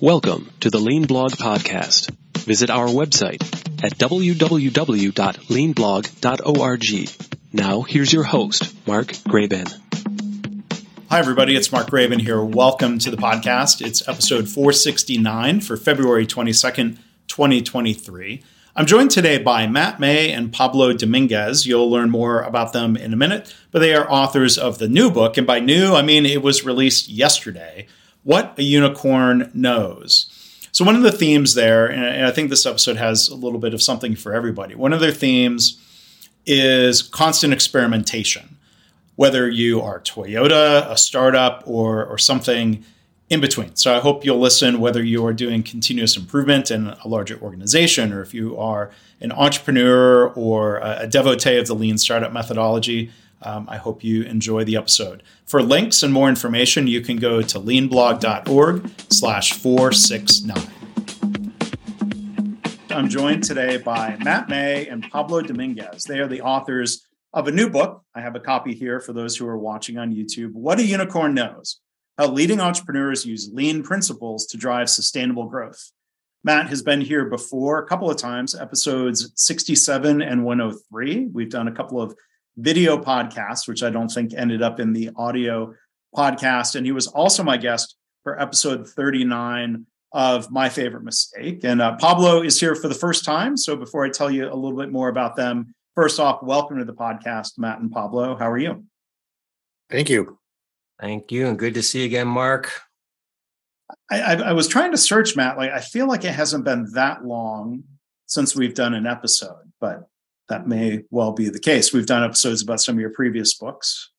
Welcome to the Lean Blog Podcast. Visit our website at www.leanblog.org. Now, here's your host, Mark Graban. Hi, everybody. It's Mark Graban here. Welcome to the podcast. It's episode 469 for February 22nd, 2023. I'm joined today by Matt May and Pablo Dominguez. You'll learn more about them in a minute, but they are authors of the new book. And by new, I mean it was released yesterday What a Unicorn Knows. So, one of the themes there, and I think this episode has a little bit of something for everybody, one of their themes is constant experimentation. Whether you are Toyota, a startup, or, or something in between. So I hope you'll listen whether you are doing continuous improvement in a larger organization or if you are an entrepreneur or a devotee of the lean startup methodology. Um, I hope you enjoy the episode. For links and more information, you can go to leanblog.org slash 469. I'm joined today by Matt May and Pablo Dominguez. They are the authors of a new book. I have a copy here for those who are watching on YouTube. What a Unicorn Knows how leading entrepreneurs use lean principles to drive sustainable growth. Matt has been here before a couple of times, episodes 67 and 103. We've done a couple of video podcast, which I don't think ended up in the audio podcast. And he was also my guest for episode 39 of My Favorite Mistake. And uh, Pablo is here for the first time. So before I tell you a little bit more about them, first off, welcome to the podcast, Matt and Pablo. How are you? Thank you. Thank you, and good to see you again, Mark. I, I, I, was trying to search, Matt. Like, I feel like it hasn't been that long since we've done an episode, but that may well be the case. We've done episodes about some of your previous books,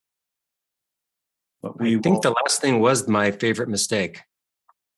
but we I think will, the last thing was my favorite mistake.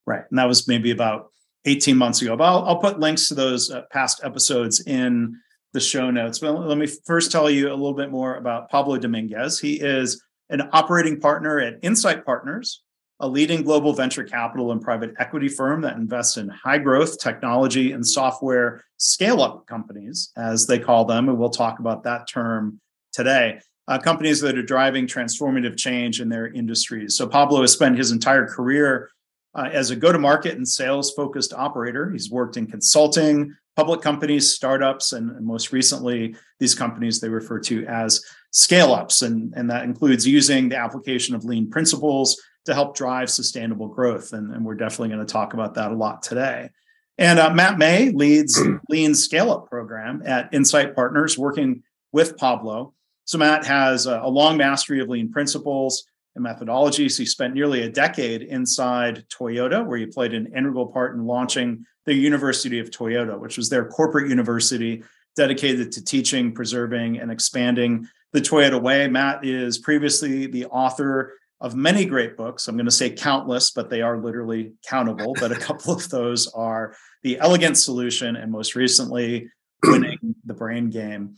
Right, and that was maybe about eighteen months ago. But I'll, I'll put links to those uh, past episodes in the show notes. But let me first tell you a little bit more about Pablo Dominguez. He is an operating partner at Insight Partners, a leading global venture capital and private equity firm that invests in high growth technology and software scale up companies, as they call them. And we'll talk about that term today. Uh, companies that are driving transformative change in their industries. So, Pablo has spent his entire career uh, as a go to market and sales focused operator. He's worked in consulting, public companies, startups, and, and most recently, these companies they refer to as scale ups. And, and that includes using the application of lean principles to help drive sustainable growth. And, and we're definitely going to talk about that a lot today. And uh, Matt May leads Lean Scale Up program at Insight Partners, working with Pablo. So Matt has a, a long mastery of lean principles and methodologies. He spent nearly a decade inside Toyota, where he played an integral part in launching the University of Toyota, which was their corporate university dedicated to teaching, preserving, and expanding the Toyota Way. Matt is previously the author of many great books. I'm going to say countless, but they are literally countable. But a couple of those are The Elegant Solution and most recently, Winning the Brain Game.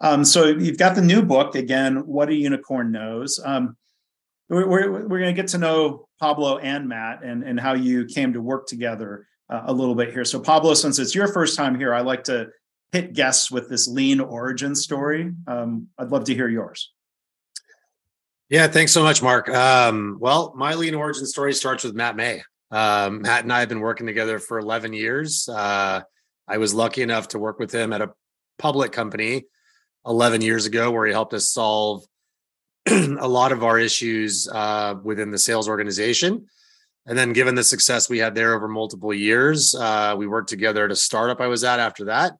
Um, so you've got the new book again, What a Unicorn Knows. Um, we're, we're, we're going to get to know Pablo and Matt and, and how you came to work together uh, a little bit here. So, Pablo, since it's your first time here, I like to hit guests with this lean origin story. Um, I'd love to hear yours. Yeah, thanks so much, Mark. Um, well, my lean origin story starts with Matt May. Um, Matt and I have been working together for 11 years. Uh, I was lucky enough to work with him at a public company 11 years ago where he helped us solve a lot of our issues uh, within the sales organization. And then, given the success we had there over multiple years, uh, we worked together at a startup I was at after that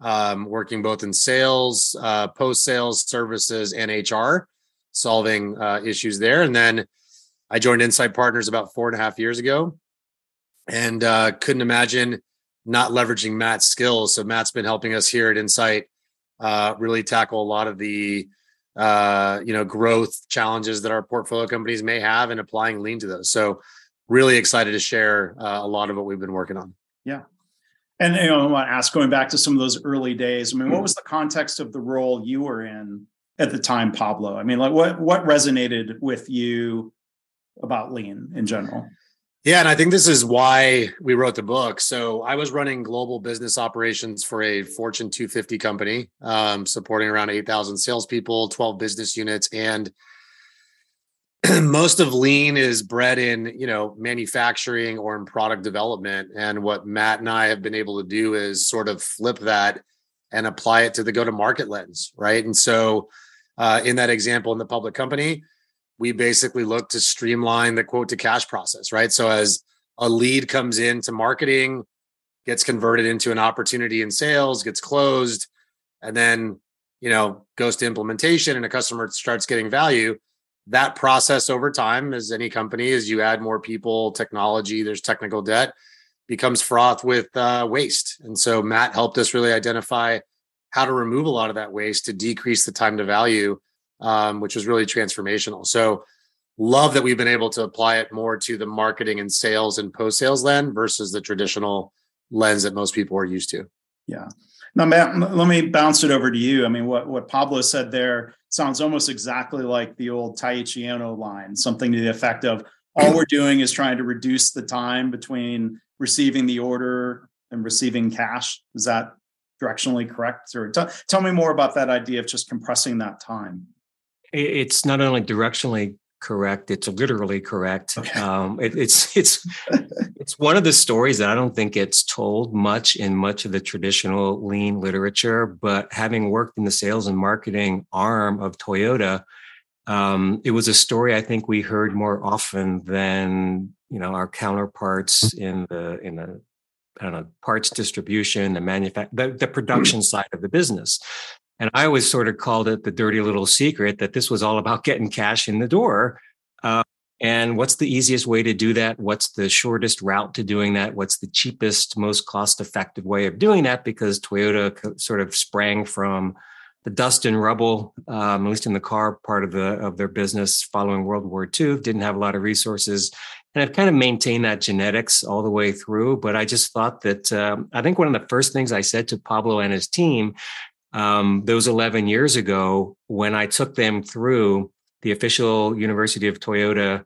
um, working both in sales, uh, post sales services, and HR, solving uh, issues there. And then I joined Insight Partners about four and a half years ago and uh, couldn't imagine not leveraging Matt's skills. So Matt's been helping us here at Insight uh, really tackle a lot of the uh, you know growth challenges that our portfolio companies may have and applying lean to those. So really excited to share uh, a lot of what we've been working on. Yeah, and you know, I want to ask, going back to some of those early days. I mean, what hmm. was the context of the role you were in at the time, Pablo? I mean, like what what resonated with you about lean in general? Yeah, and I think this is why we wrote the book. So I was running global business operations for a Fortune 250 company, um, supporting around 8,000 salespeople, 12 business units, and most of lean is bred in you know manufacturing or in product development and what matt and i have been able to do is sort of flip that and apply it to the go to market lens right and so uh, in that example in the public company we basically look to streamline the quote to cash process right? So as a lead comes into marketing gets converted into an opportunity in sales gets closed and then you know goes to implementation and a customer starts getting value that process over time as any company as you add more people technology there's technical debt becomes fraught with uh, waste. And so matt helped us really identify how to remove a lot of that waste to decrease the time to value um, which was really transformational so love that we've been able to apply it more to the marketing and sales and post sales lens versus the traditional lens that most people are used to yeah now, Matt, let me bounce it over to you. I mean, what, what Pablo said there sounds almost exactly like the old Taiichi Ohno line, something to the effect of all we're doing is trying to reduce the time between receiving the order and receiving cash. Is that directionally correct? Or t- tell me more about that idea of just compressing that time. It's not only directionally correct. It's literally correct. Okay. Um, it, it's it's it's one of the stories that I don't think gets told much in much of the traditional lean literature. But having worked in the sales and marketing arm of Toyota, um, it was a story I think we heard more often than you know our counterparts in the in the I don't know parts distribution, the manufacture, the, the production side of the business. And I always sort of called it the dirty little secret that this was all about getting cash in the door. Uh, and what's the easiest way to do that? What's the shortest route to doing that? What's the cheapest, most cost effective way of doing that? Because Toyota sort of sprang from the dust and rubble, um, at least in the car part of the of their business following World War II, didn't have a lot of resources, and I've kind of maintained that genetics all the way through. But I just thought that um, I think one of the first things I said to Pablo and his team um, those 11 years ago when I took them through the official University of Toyota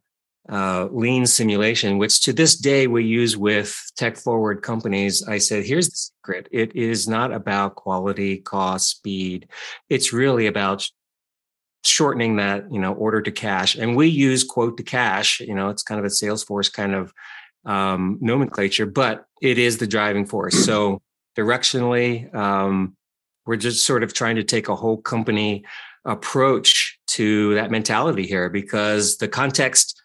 uh, lean simulation, which to this day we use with tech forward companies. I said, here's the secret. It is not about quality, cost, speed. It's really about shortening that, you know, order to cash. And we use quote to cash, you know, it's kind of a Salesforce kind of um, nomenclature, but it is the driving force. So directionally, um, we're just sort of trying to take a whole company approach to that mentality here because the context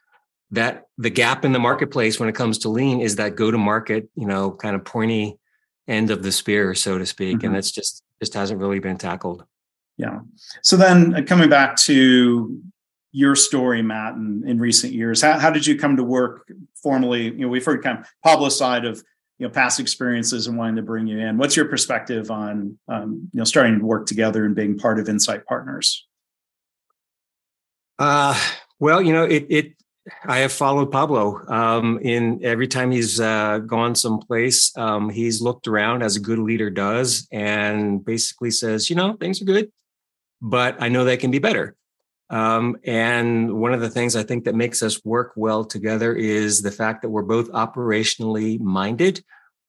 that the gap in the marketplace when it comes to lean is that go to market, you know, kind of pointy end of the spear, so to speak. Mm-hmm. And that's just just hasn't really been tackled. Yeah. So then uh, coming back to your story, Matt, in, in recent years, how, how did you come to work formally? You know, we've heard kind of Pablo's side of you know past experiences and wanting to bring you in what's your perspective on um, you know starting to work together and being part of insight partners uh well you know it it I have followed Pablo um, in every time he's uh, gone someplace. Um, he's looked around as a good leader does, and basically says, "You know, things are good, but I know they can be better." Um, and one of the things I think that makes us work well together is the fact that we're both operationally minded.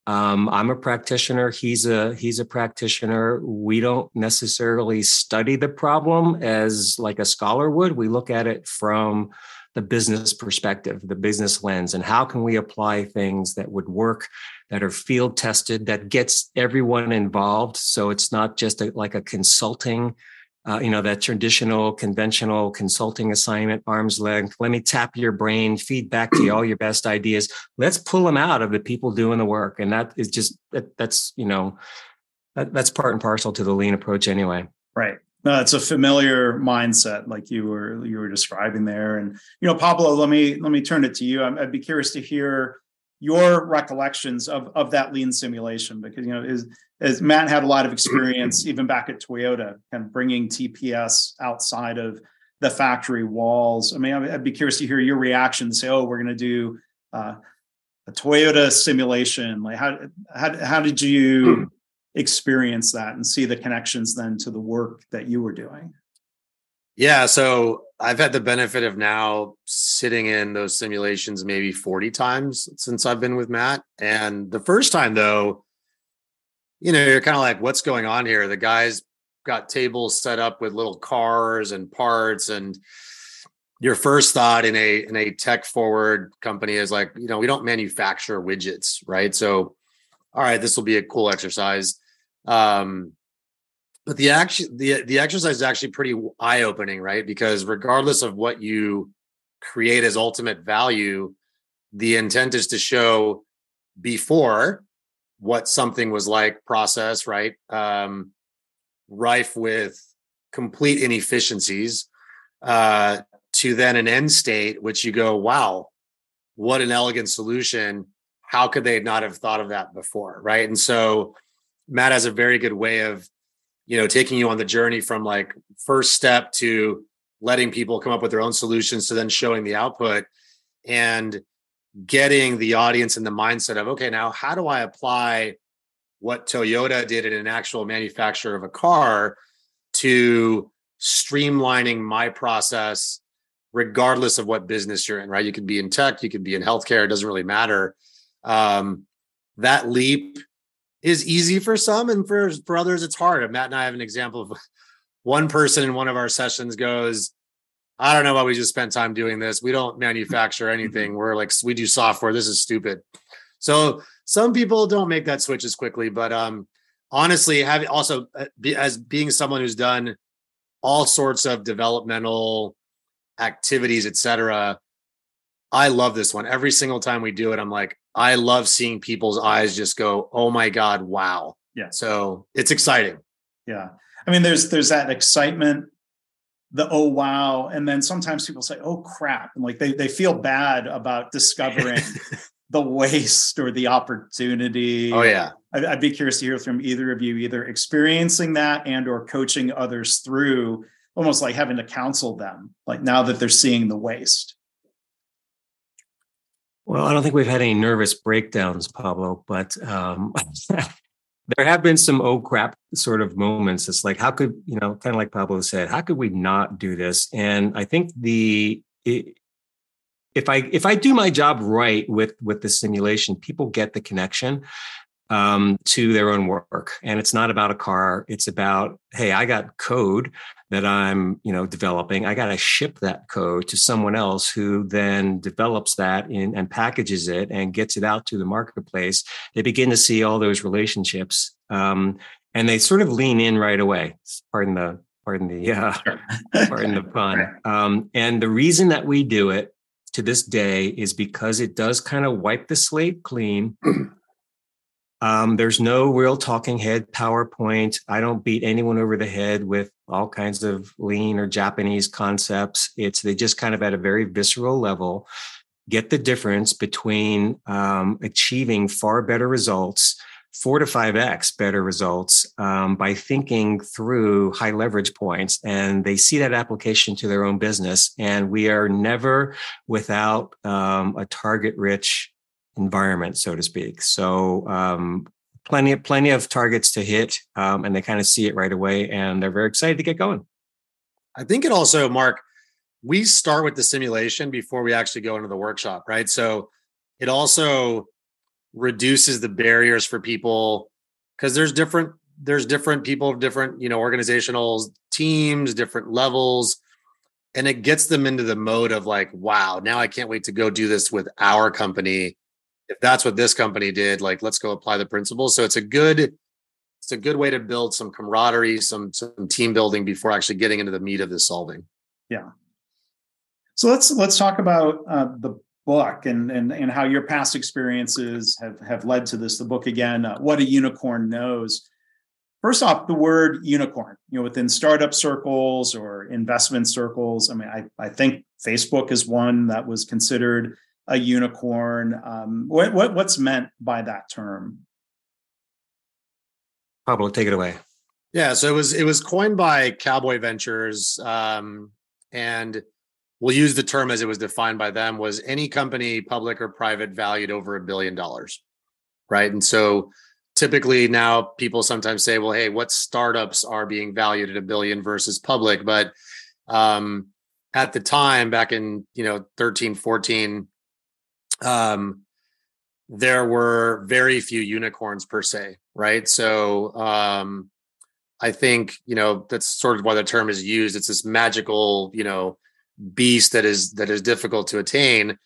Um, I'm a practitioner. He's a he's a practitioner. We don't necessarily study the problem as like a scholar would. We look at it from the business perspective, the business lens, and how can we apply things that would work, that are field tested, that gets everyone involved. So it's not just a, like a consulting uh, you know, that traditional, conventional consulting assignment, arm's length. Let me tap your brain, feed back to you all your best ideas. Let's pull them out of the people doing the work. And that is just, that, that's, you know, that, that's part and parcel to the lean approach anyway. Right. No, it's a familiar mindset, like you were you were describing there. And you know, Pablo, let me let me turn it to you. I'd be curious to hear your recollections of of that lean simulation because you know is as Matt had a lot of experience even back at Toyota, kind of bringing TPS outside of the factory walls. I mean, I'd be curious to hear your reaction. Say, oh, we're going to do uh, a Toyota simulation. Like, how how how did you experience that and see the connections then to the work that you were doing? Yeah, so I've had the benefit of now sitting in those simulations maybe 40 times since I've been with Matt. And the first time though, you know, you're kind of like, what's going on here? The guys got tables set up with little cars and parts and your first thought in a in a tech forward company is like, you know, we don't manufacture widgets, right? So, all right, this will be a cool exercise. Um, but the action the the exercise is actually pretty eye opening, right? Because regardless of what you create as ultimate value, the intent is to show before what something was like process, right? Um, rife with complete inefficiencies uh, to then an end state, which you go, wow, what an elegant solution. How could they not have thought of that before? Right. And so Matt has a very good way of, you know, taking you on the journey from like first step to letting people come up with their own solutions to then showing the output and getting the audience in the mindset of, okay, now how do I apply what Toyota did in an actual manufacturer of a car to streamlining my process regardless of what business you're in, right? You could be in tech, you could be in healthcare, it doesn't really matter. Um, that leap is easy for some, and for, for others, it's hard. Matt and I have an example of one person in one of our sessions goes, I don't know why we just spent time doing this. We don't manufacture anything. We're like, we do software. This is stupid. So some people don't make that switch as quickly, but um, honestly, having also uh, as being someone who's done all sorts of developmental activities, etc. I love this one. Every single time we do it, I'm like, I love seeing people's eyes just go, "Oh my god, wow!" Yeah. So it's exciting. Yeah, I mean, there's there's that excitement, the oh wow, and then sometimes people say, "Oh crap," and like they they feel bad about discovering the waste or the opportunity. Oh yeah. I'd, I'd be curious to hear from either of you, either experiencing that and or coaching others through almost like having to counsel them, like now that they're seeing the waste? Well, I don't think we've had any nervous breakdowns, Pablo, but um, there have been some oh crap sort of moments. It's like, how could, you know, kind of like Pablo said, how could we not do this? And I think the, it, if I if I do my job right with with the simulation, people get the connection um, to their own work. And it's not about a car. It's about, hey, I got code that I'm, you know, developing. I got to ship that code to someone else who then develops that in, and packages it and gets it out to the marketplace. They begin to see all those relationships, um, and they sort of lean in right away. Pardon the pardon the uh, pardon the pun. Um, and the reason that we do it to this day is because it does kind of wipe the slate clean um, there's no real talking head PowerPoint. I don't beat anyone over the head with all kinds of lean or Japanese concepts. It's they just kind of at a very visceral level get the difference between um, achieving far better results, four to five x better results um, by thinking through high leverage points, and they see that application to their own business. And we are never without um, a target rich environment, so to speak. So um, plenty of plenty of targets to hit, um, and they kind of see it right away, and they're very excited to get going. I think it also, Mark, we start with the simulation before we actually go into the workshop, right? So it also reduces the barriers for people because there's different there's different people of different you know organizational teams different levels and it gets them into the mode of like wow now i can't wait to go do this with our company if that's what this company did, like let's go apply the principles. So it's a good it's a good way to build some camaraderie, some some team building before actually getting into the meat of the solving. Yeah. So let's let's talk about uh, the book and and and how your past experiences have have led to this. The book again, uh, what a unicorn knows. First off, the word unicorn, you know, within startup circles or investment circles. I mean, I I think Facebook is one that was considered a unicorn. Um, what, what what's meant by that term? Pablo, take it away. Yeah, so it was it was coined by Cowboy Ventures, um, and we'll use the term as it was defined by them was any company, public or private, valued over a billion dollars, right? And so typically now people sometimes say, well, hey, what startups are being valued at a billion versus public? But um, at the time, back in you know 13, 14, um, there were very few unicorns per se, right? So um, I think you know that's sort of why the term is used. It's this magical, you know, beast that is that is difficult to attain.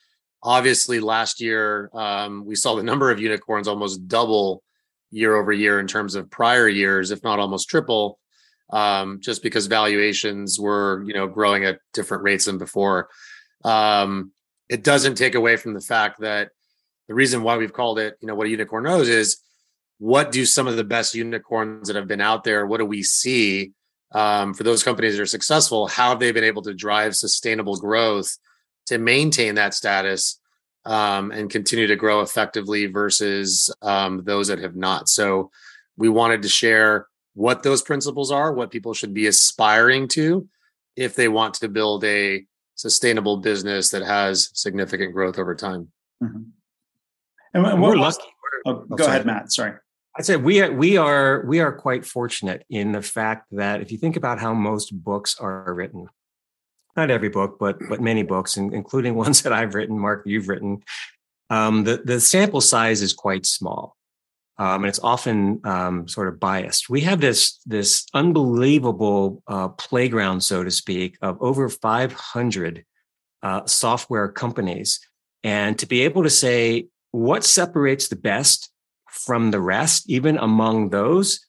Obviously, last year um, we saw the number of unicorns almost double year over year in terms of prior years, if not almost triple, um, just because valuations were you know growing at different rates than before. Um, it doesn't take away from the fact that the reason why we've called it, you know, what a unicorn knows is what do some of the best unicorns that have been out there, what do we see um, for those companies that are successful? How have they been able to drive sustainable growth to maintain that status um, and continue to grow effectively versus um, those that have not? So we wanted to share what those principles are, what people should be aspiring to if they want to build a sustainable business that has significant growth over time. Mm-hmm. And, and we're lucky. We're, oh, oh, go sorry. ahead, Matt. Sorry. I'd say we are, we are we are quite fortunate in the fact that if you think about how most books are written, not every book, but but many books, including ones that I've written, Mark, you've written, um, the the sample size is quite small, um, and it's often um, sort of biased. We have this this unbelievable uh, playground, so to speak, of over 500 uh, software companies, and to be able to say what separates the best from the rest, even among those,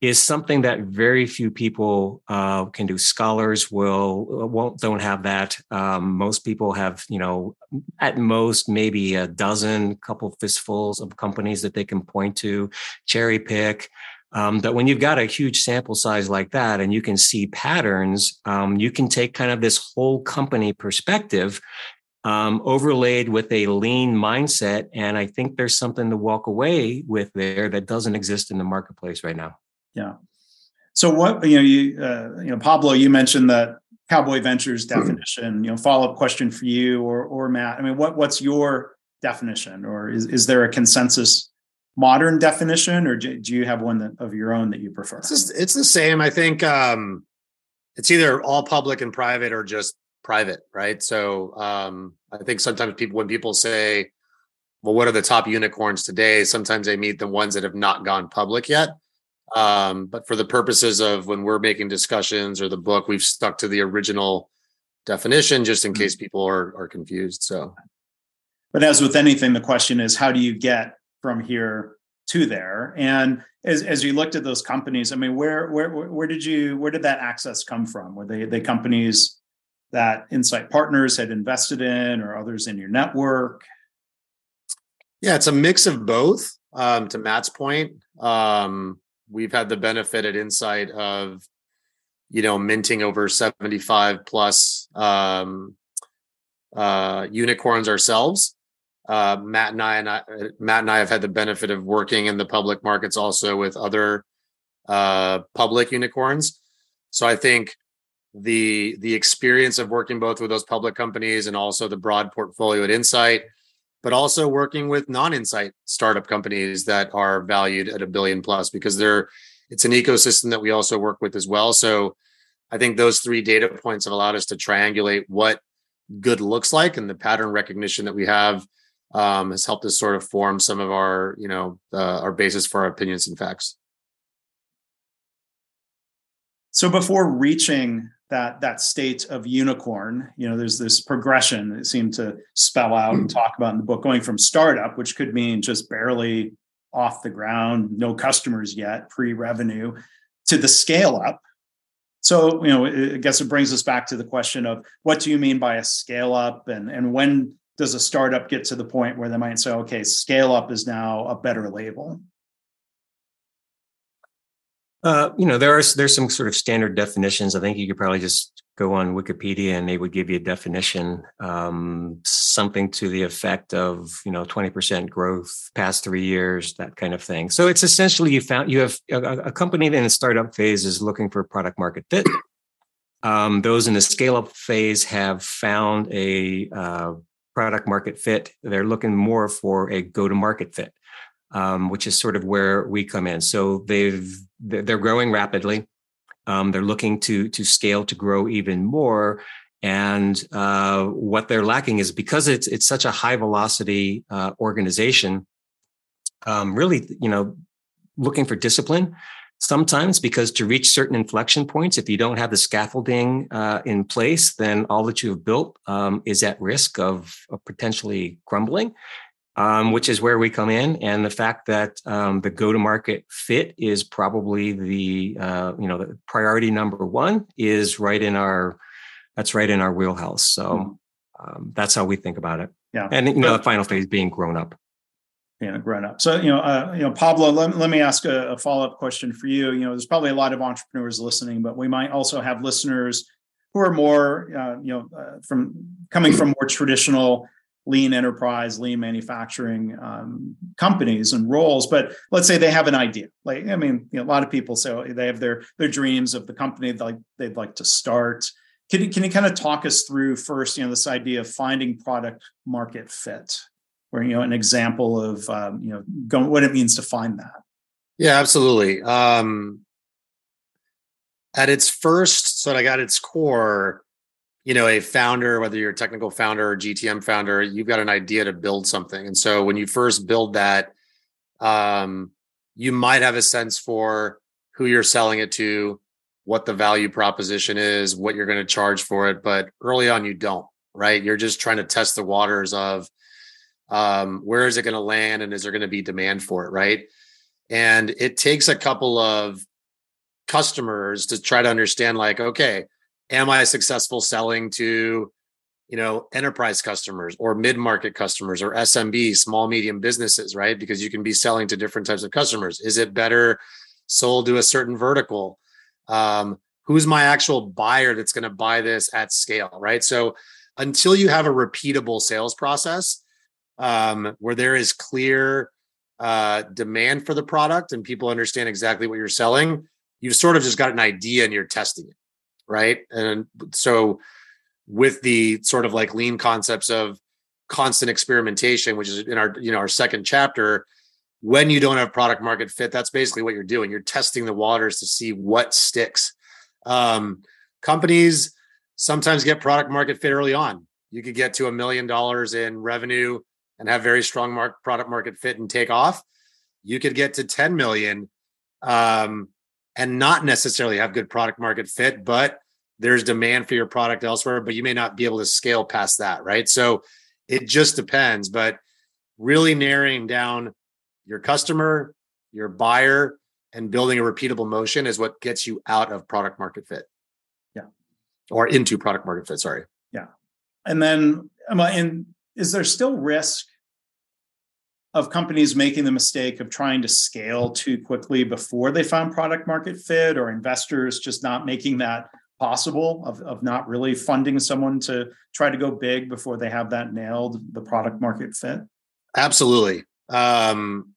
is something that very few people uh, can do. Scholars will uh, won't don't have that. Um, most people have, you know, at most maybe a dozen, couple fistfuls of companies that they can point to, cherry pick. Um, when you've got a huge sample size like that and you can see patterns, um, you can take kind of this whole company perspective um, overlaid with a lean mindset. And I think there's something to walk away with there that doesn't exist in the marketplace right now. Yeah. So what you know, you uh, you know, Pablo, you mentioned that Cowboy Ventures definition. You know, follow up question for you or or Matt. I mean, what what's your definition, or is is there a consensus modern definition, or do, do you have one that, of your own that you prefer? It's just, it's the same. I think um, it's either all public and private or just private, right? So um, I think sometimes people, when people say, well, what are the top unicorns today? Sometimes they meet the ones that have not gone public yet. Um, but for the purposes of when we're making discussions or the book, we've stuck to the original definition just in mm-hmm. case people are, are confused. So, but as with anything, the question is, how do you get from here to there? And as, as you looked at those companies, I mean, where, where, where did you, where did that access come from? Were they, they companies that Insight Partners had invested in or others in your network? Yeah, it's a mix of both. Um, to Matt's point, um, we've had the benefit at Insight of, you know, minting over 75 plus um, uh, unicorns ourselves. Uh, Matt and I and I, Matt and I have had the benefit of working in the public markets also with other uh, public unicorns. So I think the the experience of working both with those public companies and also the broad portfolio at Insight, but also working with non-Insight startup companies that are valued at a billion plus because they're it's an ecosystem that we also work with as well. So I think those three data points have allowed us to triangulate what good looks like and the pattern recognition that we have um, has helped us sort of form some of our you know uh, our basis for our opinions and facts. So before reaching that that state of unicorn you know there's this progression that seemed to spell out and hmm. talk about in the book going from startup which could mean just barely off the ground no customers yet pre-revenue to the scale up. So you know i guess it brings us back to the question of what do you mean by a scale up and and when does a startup get to the point where they might say okay scale up is now a better label uh, you know, there are there's some sort of standard definitions. I think you could probably just go on Wikipedia and they would give you a definition, um, something to the effect of you know 20% growth past three years, that kind of thing. So it's essentially you found you have a, a company in a startup phase is looking for product market fit. Um, those in the scale up phase have found a uh, product market fit. They're looking more for a go to market fit um, which is sort of where we come in. So they've they're growing rapidly. Um, they're looking to to scale to grow even more. And uh, what they're lacking is because it's it's such a high velocity uh, organization. Um, really, you know, looking for discipline Sometimes because to reach certain inflection points, if you don't have the scaffolding uh, in place, then all that you have built um, is at risk of, of potentially crumbling. Um, which is where we come in, and the fact that um, the go-to-market fit is probably the uh, you know the priority number one is right in our that's right in our wheelhouse. So hmm. um, that's how we think about it. Yeah, and you know the final phase being grown up know grown up so you know uh, you know pablo let, let me ask a, a, follow-up question for you you know there's probably a lot of entrepreneurs listening but we might also have listeners who are more uh, you know uh, from coming from more traditional lean enterprise lean manufacturing um, companies and roles but let's say they have an idea. Like i mean you know, a lot of people say they have their their dreams of the company they'd like they'd like to start. Can you, can you kind of talk us through first you know this idea of finding product market fit? Or you know an example of um, you know going, what it means to find that. Yeah absolutely. Um at its first so like at its core you know a founder whether you're a technical founder or gtm founder you've got an idea to build something. And so when you first build that um you might have a sense for who you're selling it to what the value proposition is what you're going to charge for it but early on you don't right? You're just trying to test the waters of um, where is it going to land and is there going to be demand for it right? And it takes a couple of customers to try to understand like okay am i successful selling to you know enterprise customers or mid-market customers or smb small medium businesses right? Because you can be selling to different types of customers. Is it better sold to a certain vertical? Um, who's my actual buyer that's going to buy this at scale right? So until you have a repeatable sales process um, where there is clear uh, demand for the product and people understand exactly what you're selling, you've sort of just got an idea and you're testing it, right? And so, with the sort of like lean concepts of constant experimentation, which is in our you know our second chapter, when you don't have product market fit, that's basically what you're doing. You're testing the waters to see what sticks. Um, companies sometimes get product market fit early on. You could get to a million dollars in revenue and have very strong mark, product market fit and take off, you could get to 10 million um, and not necessarily have good product market fit, but there's demand for your product elsewhere, but you may not be able to scale past that, right? So it just depends, but really narrowing down your customer, your buyer, and building a repeatable motion is what gets you out of product market fit. Yeah. Or into product market fit, sorry. Yeah. And then, and is there still risk of companies making the mistake of trying to scale too quickly before they found product market fit or investors just not making that possible of, of not really funding someone to try to go big before they have that nailed the product market fit? Absolutely. Um,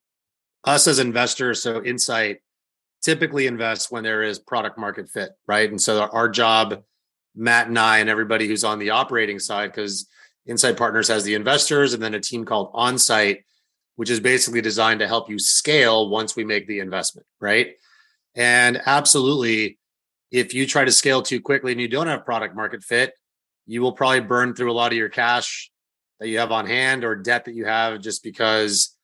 us as investors so insight typically invests when there is product market fit right? And so our job matt and i and everybody who's on the operating side because Insight Partners has the investors and then a team called Onsite, which is basically designed to help you scale once we make the investment, right? And absolutely, if you try to scale too quickly and you don't have product market fit, you will probably burn through a lot of your cash that you have on hand or debt that you have just because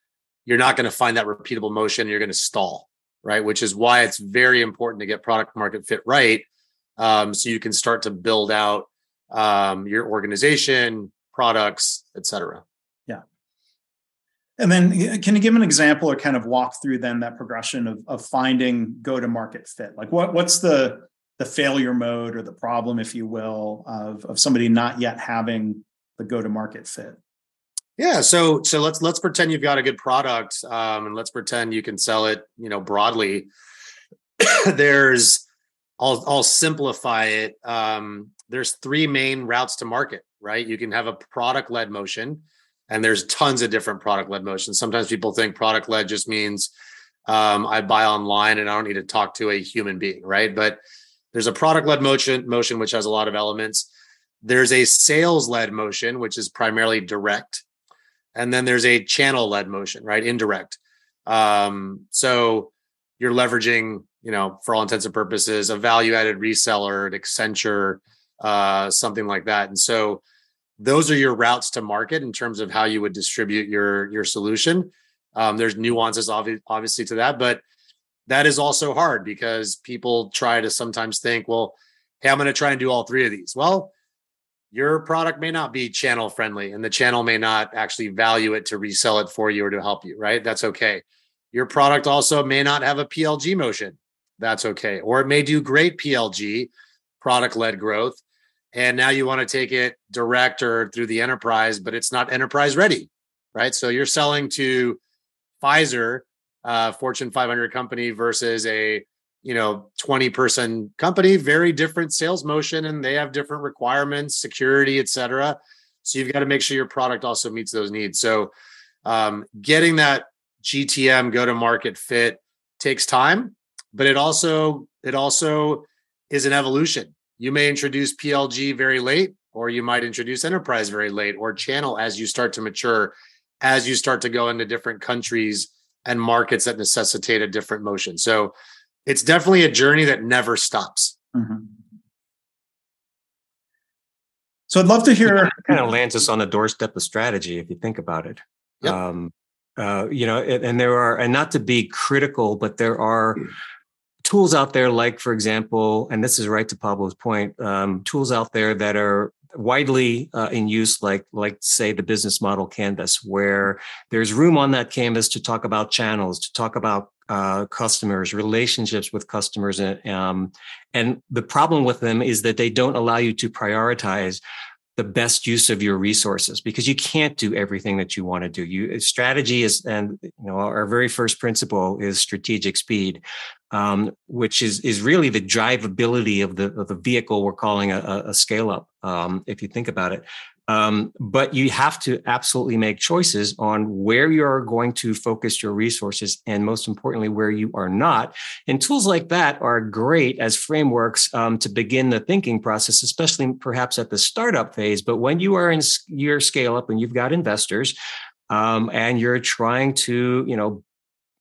you're not going to find that repeatable motion. You're going to stall, right? Which is why it's very important to get product market fit right. Um, so you can start to build out um, your organization, products, et Yeah. And then can you give an example or kind of walk through then that progression of, of finding go to market fit? Like what what's the the failure mode or the problem, if you will, of, of somebody not yet having the go to market fit? Yeah, so so let's let's pretend you've got a good product, um, and let's pretend you can sell it, you know, broadly. there's, I'll I'll simplify it. Um, there's three main routes to market right? You can have a product led motion, and there's tons of different product led motions. Sometimes people think product led just means um, I buy online and I don't need to talk to a human being, right? But there's a product led motion, motion which has a lot of elements. There's a sales led motion, which is primarily direct, and then there's a channel led motion, right? Indirect. Um, so you're leveraging, you know, for all intents and purposes, a value added reseller, an Accenture, uh, something like that. And so those are your routes to market in terms of how you would distribute your your solution. Um, there's nuances obvi- obviously to that, but that is also hard because people try to sometimes think, well, hey, I'm going to try and do all three of these. Well, your product may not be channel friendly and the channel may not actually value it to resell it for you or to help you, right? That's okay. Your product also may not have a PLG motion. That's okay. Or it may do great PLG, product led growth. And now you want to take it direct or through the enterprise, but it's not enterprise ready, right? So you're selling to Pfizer, Fortune 500 company versus a you know 20 person company very different sales motion and they have different requirements security et cetera. So you've got to make sure your product also meets those needs. So um, getting that gtm go to market fit takes time but it also it also is an evolution you may introduce plg very late or you might introduce enterprise very late or channel as you start to mature as you start to go into different countries and markets that necessitate a different motion so it's definitely a journey that never stops. Mm-hmm. So I'd love to hear. kind of lands us on the doorstep of strategy if you think about it. Yep. Um, uh, you know, and there are, and not to be critical, but there are tools out there, like for example, and this is right to Pablo's point, um, tools out there that are widely uh, in use, like like say the business model canvas, where there's room on that canvas to talk about channels, to talk about uh, customers, relationships with customers, um, and the problem with them is that they don't allow you to prioritize the best use of your resources because you can't do everything that you want to do. You strategy is, and you know, our very first principle is strategic speed, um, which is is really the drivability of the of the vehicle we're calling a, a scale up. Um, if you think about it, um, but you have to absolutely make choices on where you're going to focus your resources and most importantly, where you are not. And tools like that are great as frameworks um, to begin the thinking process, especially perhaps at the startup phase. But when you are in your scale up and you've got investors um, and you're trying to, you know,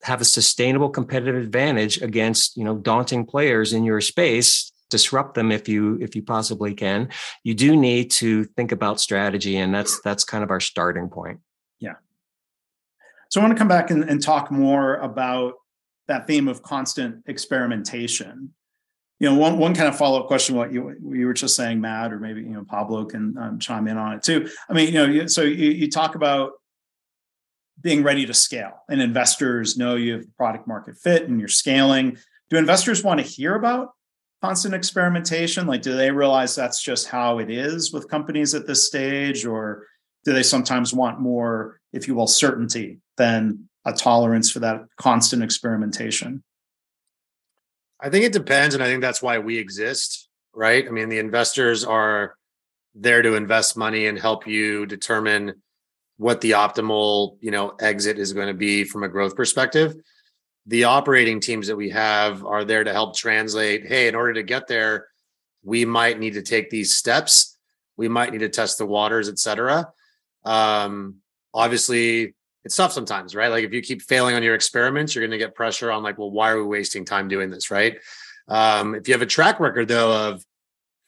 have a sustainable competitive advantage against you know daunting players in your space disrupt them if you if you possibly can. You do need to think about strategy and that's that's kind of our starting point. Yeah. So i want to come back and, and talk more about that theme of constant experimentation. You know one, one kind of follow-up question what you, you were just saying matt or maybe you know pablo can um, chime in on it too. I mean you know so you, you talk about being ready to scale and investors know you have product market fit and you're scaling. Do investors want to hear about constant experimentation? Like, do they realize that's just how it is with companies at this stage, or do they sometimes want more, if you will, certainty than a tolerance for that constant experimentation? I think it depends. And I think that's why we exist, right? I mean, the investors are there to invest money and help you determine what the optimal, you know, exit is going to be from a growth perspective the operating teams that we have are there to help translate hey in order to get there we might need to take these steps. We might need to test the waters etc um, obviously it's tough sometimes right? Like if you keep failing on your experiments you're going to get pressure on like well why are we wasting time doing this right? Um, if you have a track record though of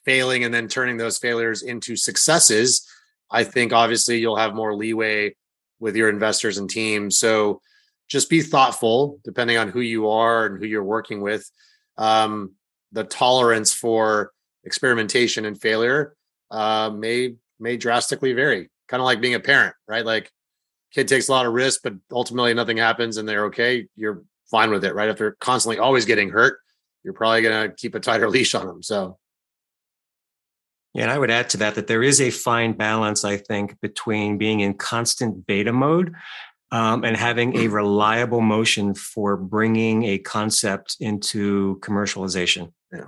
failing and then turning those failures into successes i think obviously you'll have more leeway with your investors and teams. So just be thoughtful depending on who you are and who you're working with. Um, the tolerance for experimentation and failure uh, may may drastically vary kind of like being a parent right? Like kid takes a lot of risk but ultimately nothing happens and they're okay you're fine with it right? If they're constantly always getting hurt you're probably going to keep a tighter leash on them so. Yeah, and I would add to that that there is a fine balance, I think, between being in constant beta mode um, and having a reliable motion for bringing a concept into commercialization. Yeah.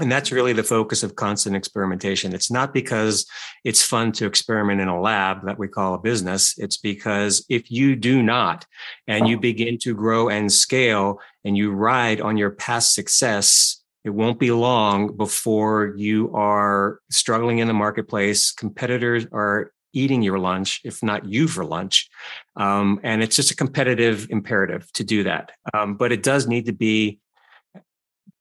And that's really the focus of constant experimentation. It's not because it's fun to experiment in a lab that we call a business. It's because if you do not, and you begin to grow and scale and you ride on your past success, it won't be long before you are struggling in the marketplace. Competitors are eating your lunch, if not you for lunch. Um, and it's just a competitive imperative to do that. Um, but it does need to be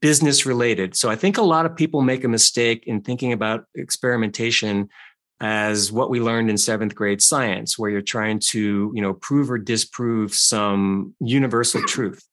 business related. So I think a lot of people make a mistake in thinking about experimentation as what we learned in seventh grade science, where you're trying to, you know, prove or disprove some universal truth.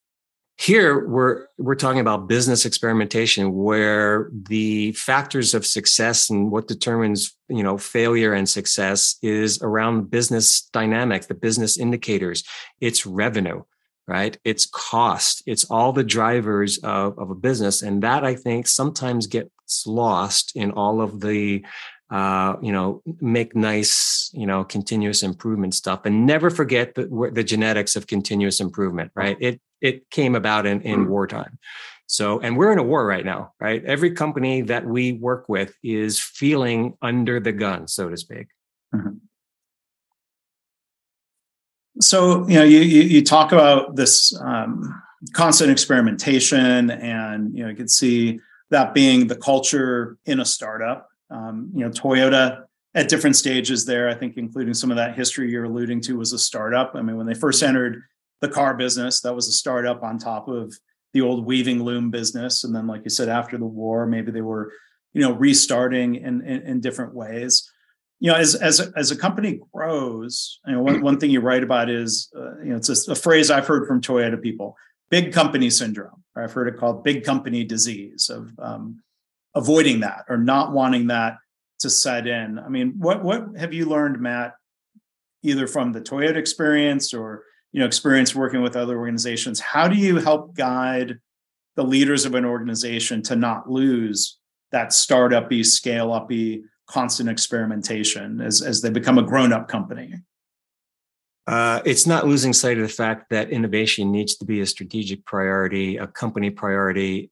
Here we're we're talking about business experimentation where the factors of success and what determines you know failure and success is around business dynamics the business indicators. It's revenue right? It's cost. It's all the drivers of, of a business. And that i think sometimes gets lost in all of the uh, you know, make nice, you know, continuous improvement stuff, and never forget the, the genetics of continuous improvement. Right? It it came about in, in mm. wartime. So, and we're in a war right now, right? Every company that we work with is feeling under the gun, so to speak. Mm-hmm. So, you know, you, you, you talk about this um, constant experimentation, and you know, you can see that being the culture in a startup. Um, you know, Toyota at different stages there, I think, including some of that history you're alluding to, was a startup. I mean, when they first entered the car business. That was a startup on top of the old weaving loom business. And then, like you said, after the war, maybe they were, you know, restarting in, in, in different ways. You know, as as as a company grows, you know, one, one thing you write about is, uh, you know, it's a, a, phrase I've heard from Toyota people: big company syndrome. I've heard it called big company disease of um, avoiding that or not wanting that to set in. I mean, what what have you learned, Matt, either from the Toyota experience or you know experience working with other organizations how do you help guide the leaders of an organization to not lose that startup-y scale-up-y constant experimentation as, as they become a grown-up company uh, it's not losing sight of the fact that innovation needs to be a strategic priority, a company priority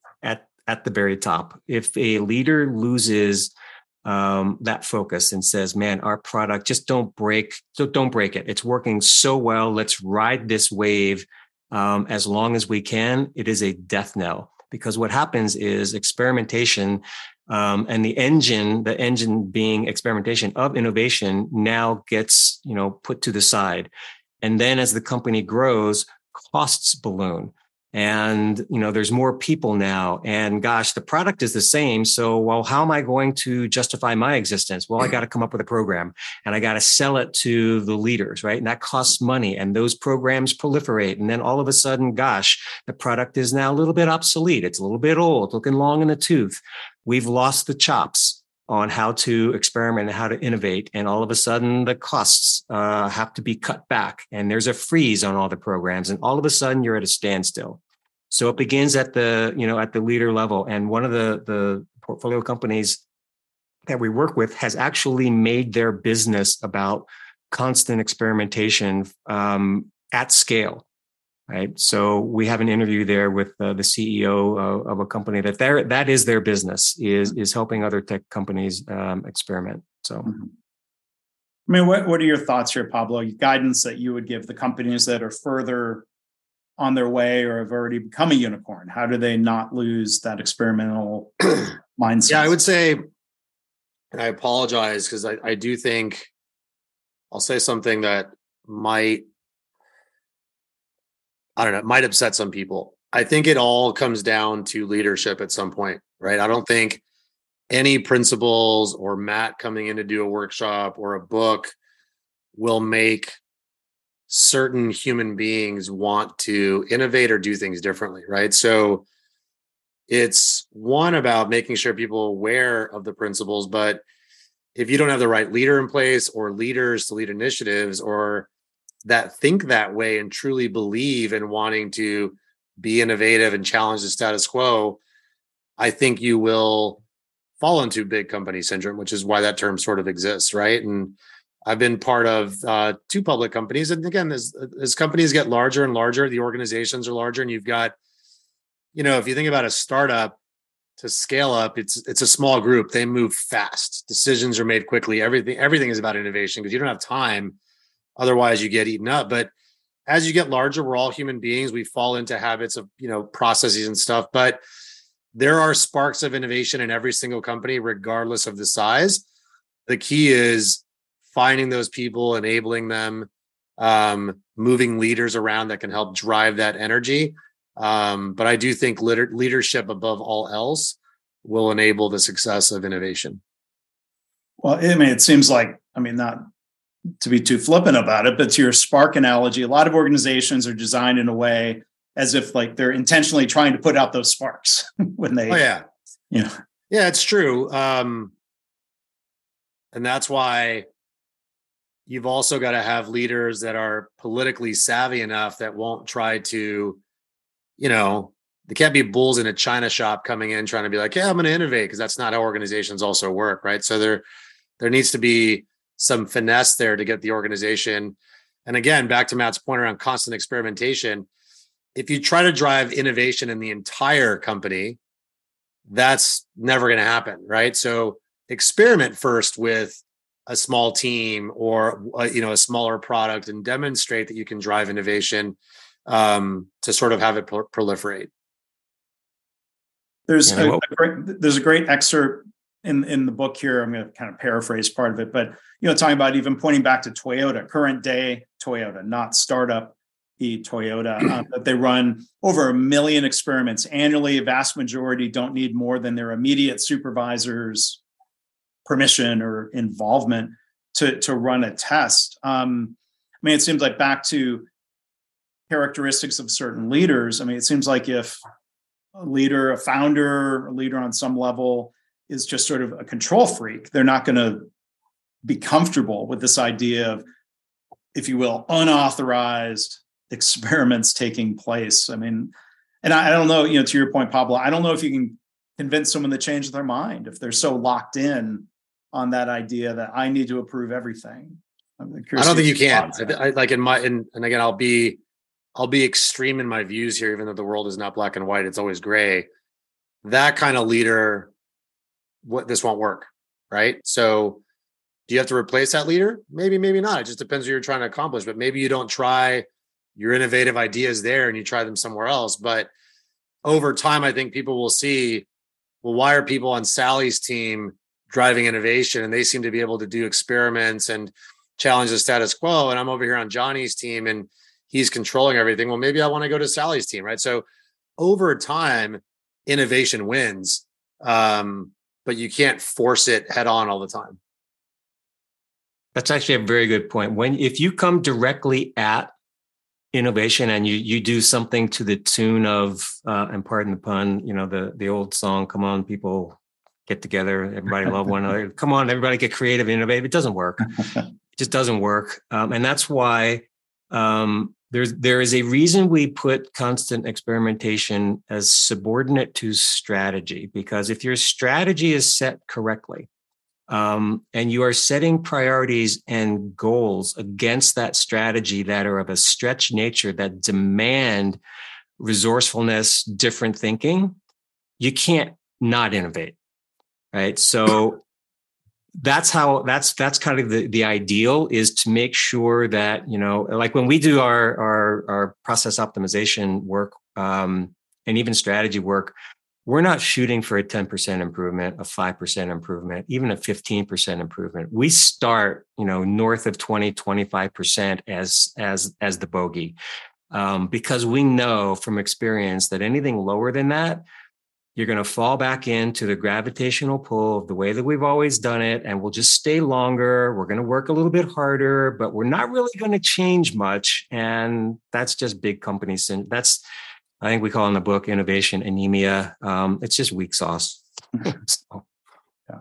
at, the very top. If a leader loses um, that focus and says, "Man, our product just don't break, don't break it. It's working so well. Let's ride this wave um, as long as we can." It is a death knell because what happens is experimentation um, and the engine, the engine being experimentation of innovation, now gets you know put to the side, and then as the company grows, costs balloon and you know there's more people now. And gosh the product is the same. So well how am i going to justify my existence? Well i got to come up with a program and i got to sell it to the leaders right? And that costs money and those programs proliferate. And then all of a sudden gosh the product is now a little bit obsolete. It's a little bit old looking long in the tooth. We've lost the chops on how to experiment and how to innovate. And all of a sudden, the costs uh, have to be cut back, and there's a freeze on all the programs. And all of a sudden, you're at a standstill. So it begins at the, you know, at the leader level. And one of the, the portfolio companies that we work with has actually made their business about constant experimentation um, at scale. Right. So we have an interview there with uh, the CEO of, a company that there that is their business is is helping other tech companies um, experiment. So. Mm-hmm. I mean, what, what are your thoughts here, Pablo? Guidance that you would give the companies that are further on their way or have already become a unicorn? How do they not lose that experimental mindset? Yeah, I would say, and I apologize because I, I do think I'll say something that might, I don't know, it might upset some people. I think it all comes down to leadership at some point, right? I don't think any principles or Matt coming in to do a workshop or a book will make certain human beings want to innovate or do things differently, right? So it's one about making sure people aware of the principles, but if you don't have the right leader in place or leaders to lead initiatives or that think that way and truly believe in wanting to be innovative and challenge the status quo, I think you will fall into big company syndrome, which is why that term sort of exists, right? And I've been part of uh, two public companies, and again, as as companies get larger and larger, the organizations are larger, and you've got, you know, if you think about a startup to scale up, it's it's a small group. They move fast. Decisions are made quickly. Everything everything is about innovation because you don't have time. Otherwise, you get eaten up. But as you get larger, we're all human beings. We fall into habits of you know processes and stuff. But there are sparks of innovation in every single company, regardless of the size. The key is finding those people, enabling them, um, moving leaders around that can help drive that energy. Um, but I do think leadership above all else will enable the success of innovation. Well, I mean, it seems like, I mean, not to be too flippant about it, but to your spark analogy, a lot of organizations are designed in a way as if like they're intentionally trying to put out those sparks when they oh yeah you know yeah it's true um and that's why you've also got to have leaders that are politically savvy enough that won't try to you know they can't be bulls in a china shop coming in trying to be like yeah i'm going to innovate because that's not how organizations also work right? So there there needs to be some finesse there to get the organization. And again back to matt's point around constant experimentation if you try to drive innovation in the entire company that's never going to happen right? So experiment first with a small team or a, you know a smaller product and demonstrate that you can drive innovation um, to sort of have it pro- proliferate. There's a, a great, there's a great excerpt in in the book here. I'm going to kind of paraphrase part of it, but you know, talking about even pointing back to Toyota, current day Toyota, not startup e Toyota, um, that they run over a million experiments annually. A vast majority don't need more than their immediate supervisors permission or involvement to to run a test. Um, I mean, it seems like back to characteristics of certain leaders. I mean, it seems like if a leader, a founder, a leader on some level is just sort of a control freak, they're not going to be comfortable with this idea of, if you will, unauthorized experiments taking place. I mean, and I, I don't know, you know, to your point, Pablo, I don't know if you can convince someone to change their mind if they're so locked in on that idea that I need to approve everything. I don't think you can. I, I, like in my and, and again, I'll be I'll be extreme in my views here, even though the world is not black and white; it's always gray. That kind of leader, what this won't work, right? So, do you have to replace that leader? Maybe, maybe not. It just depends what you're trying to accomplish. But maybe you don't try your innovative ideas there and you try them somewhere else. But over time, I think people will see, well, why are people on Sally's team driving innovation and they seem to be able to do experiments and challenge the status quo. And i'm over here on johnny's team and he's controlling everything. Well maybe i want to go to sally's team right? So over time innovation wins um, but you can't force it head on all the time. That's actually a very good point. When if you come directly at innovation and you you do something to the tune of uh, and pardon the pun you know the the old song come on people get together, everybody love one another. Come on, everybody get creative, innovative. It doesn't work. it just doesn't work. Um, and that's why um, there's there is a reason we put constant experimentation as subordinate to strategy because if your strategy is set correctly um, and you are setting priorities and goals against that strategy that are of a stretch nature that demand resourcefulness different thinking you can't not innovate right? So that's how that's that's kind of the the ideal is to make sure that you know like when we do our our, our process optimization work um, and even strategy work we're not shooting for a 10% improvement a 5% improvement even a 15% improvement. We start you know north of 20 25% as as as the bogey um, because we know from experience that anything lower than that you're going to fall back into the gravitational pull of the way that we've always done it. And we'll just stay longer. We're going to work a little bit harder, but we're not really going to change much. And that's just big companies. And that's, I think we call in the book innovation anemia. Um, it's just weak sauce. so. Yeah.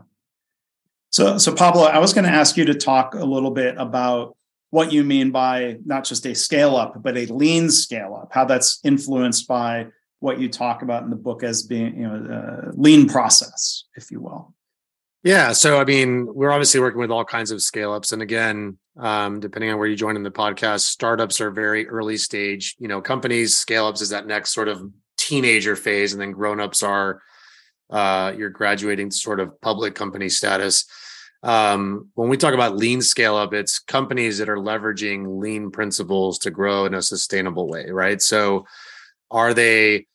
So, so Pablo, I was going to ask you to talk a little bit about what you mean by not just a scale up, but a lean scale up, how that's influenced by what you talk about in the book as being you know lean process if you will. Yeah so i mean we're obviously working with all kinds of scale ups and again um, depending on where you join in the podcast startups are very early stage. You know companies scale ups is that next sort of teenager phase and then grown-ups are uh, you're graduating sort of public company status. Um, when we talk about lean scale up it's companies that are leveraging lean principles to grow in a sustainable way right? So are they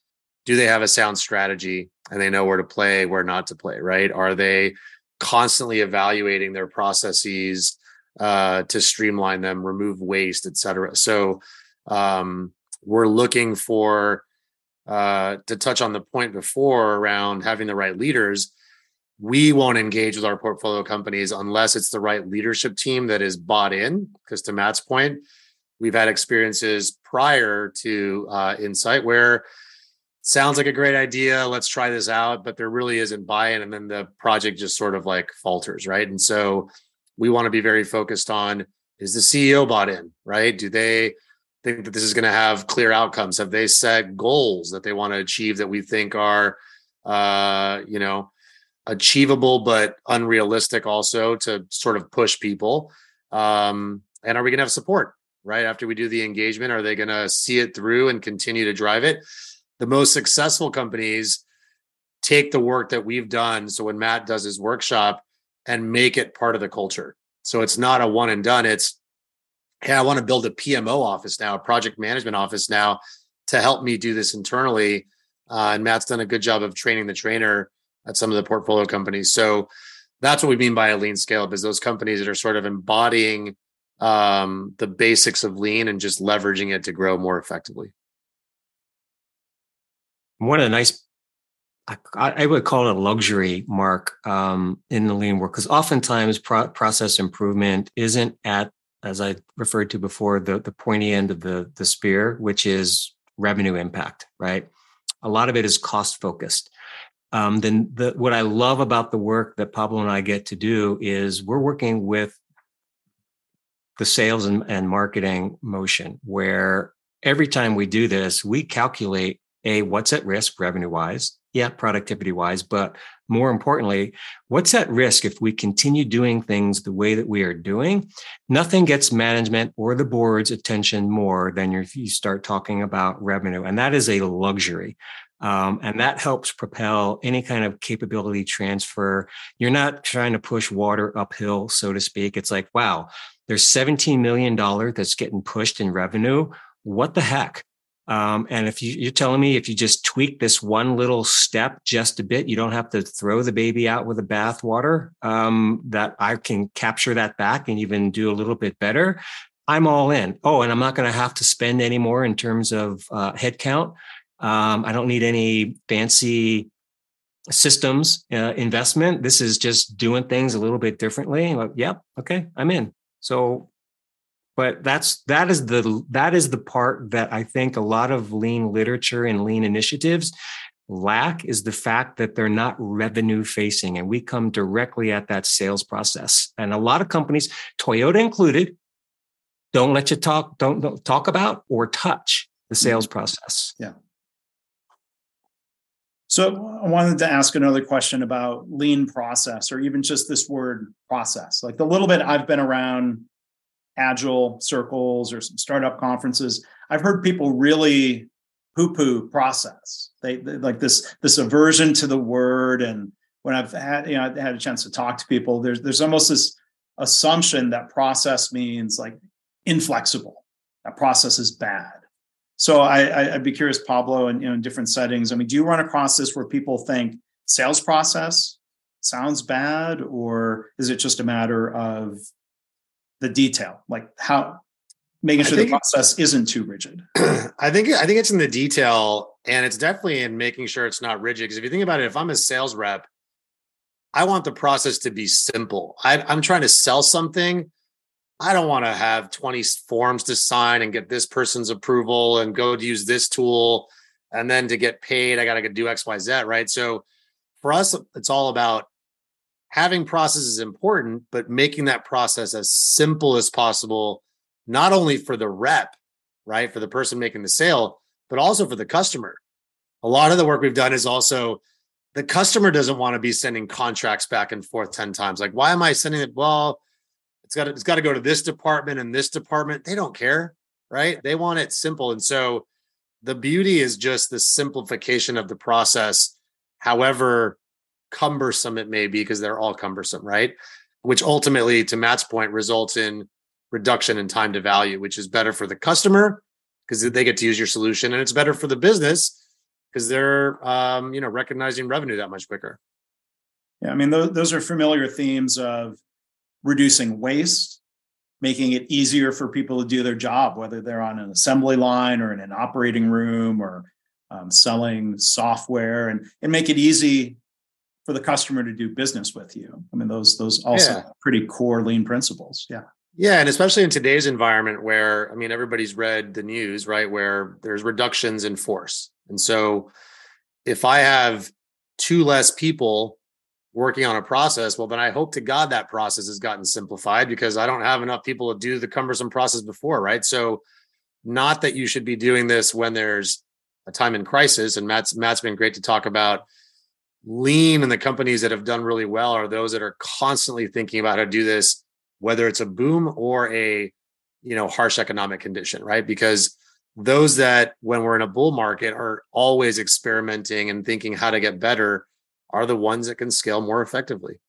do they have a sound strategy and they know where to play, where not to play, right? Are they constantly evaluating their processes uh, to streamline them, remove waste, et cetera? So um, we're looking for, uh, to touch on the point before around having the right leaders, we won't engage with our portfolio companies unless it's the right leadership team that is bought in. Because to Matt's point, we've had experiences prior to uh, Insight where sounds like a great idea. Let's try this out, but there really isn't buy-in, and then the project just sort of like falters, right? And so we want to be very focused on: is the CEO bought in, right? Do they think that this is going to have clear outcomes? Have they set goals that they want to achieve that we think are, uh, you know, achievable but unrealistic also to sort of push people? Um, and are we going to have support right after we do the engagement? Are they going to see it through and continue to drive it? The most successful companies take the work that we've done. So when Matt does his workshop and make it part of the culture. So it's not a one and done. It's hey, I want to build a PMO office now, a project management office now to help me do this internally. Uh, and Matt's done a good job of training the trainer at some of the portfolio companies. So that's what we mean by a lean scale up is those companies that are sort of embodying um, the basics of lean and just leveraging it to grow more effectively. One of the nice I, would call it a luxury mark um, in the lean work because oftentimes pro- process improvement isn't at as I referred to before, the, the pointy end of the, the spear, which is revenue impact, right? A lot of it is cost focused. Um, then the, what I love about the work that Pablo and I get to do is we're working with the sales and, and marketing motion where every time we do this, we calculate a what's at risk revenue wise yeah, productivity wise, but more importantly, what's at risk if we continue doing things the way that we are doing? Nothing gets management or the board's attention more than if you start talking about revenue. And that is a luxury. Um, and that helps propel any kind of capability transfer. You're not trying to push water uphill, so to speak. It's like, wow, there's $17 million that's getting pushed in revenue. What the heck? Um, and if you, you're telling me if you just tweak this one little step just a bit, you don't have to throw the baby out with the bathwater, um, that I can capture that back and even do a little bit better. I'm all in. Oh, and I'm not going to have to spend any more in terms of uh, headcount. Um, I don't need any fancy systems uh, investment. This is just doing things a little bit differently. Yep, okay, I'm in. So but that's that is the that is the part that i think a lot of lean literature and lean initiatives lack is the fact that they're not revenue facing and we come directly at that sales process and a lot of companies toyota included don't let you talk don't, don't talk about or touch the mm-hmm. sales process yeah so I wanted to ask another question about lean process or even just this word process. Like the little bit I've been around agile circles or some startup conferences i've heard people really poo-poo process. They, they, like this this aversion to the word and when i've had you know I've had a chance to talk to people there's there's almost this assumption that process means like inflexible that process is bad. So I, i'd be curious pablo you know in different settings. I mean do you run across this where people think sales process sounds bad or is it just a matter of the detail, like how making sure the process isn't too rigid. I think I think it's in the detail, and it's definitely in making sure it's not rigid. Because if you think about it, if I'm a sales rep, I want the process to be simple. I, I'm trying to sell something. I don't want to have 20 forms to sign and get this person's approval and go to use this tool. And then to get paid, I got to do X, Y, Z. Right. So for us, it's all about having process is important, but making that process as simple as possible, not only for the rep, right, for the person making the sale, but also for the customer. A lot of the work we've done is also the customer doesn't want to be sending contracts back and forth 10 times. Like, why am I sending it? Well, it's got to, it's got to go to this department and this department. They don't care, right? They want it simple. And so the beauty is just the simplification of the process. However, cumbersome it may be because they're all cumbersome, right? Which ultimately, to Matt's point, results in reduction in time to value, which is better for the customer because they get to use your solution, and it's better for the business because they're um, you know recognizing revenue that much quicker. Yeah, I mean those, those are familiar themes of reducing waste, making it easier for people to do their job, whether they're on an assembly line or in an operating room or um, selling software, and and make it easy for the customer to do business with you. I mean, those those also yeah. pretty core lean principles. Yeah. Yeah, and especially in today's environment where I mean everybody's read the news, right? Where there's reductions in force. And so if I have two less people working on a process, well then I hope to God that process has gotten simplified because I don't have enough people to do the cumbersome process before, right? So not that you should be doing this when there's a time in crisis and Matt's Matt's been great to talk about lean and the companies that have done really well are those that are constantly thinking about how to do this whether it's a boom or a you know harsh economic condition right? Because those that when we're in a bull market are always experimenting and thinking how to get better are the ones that can scale more effectively.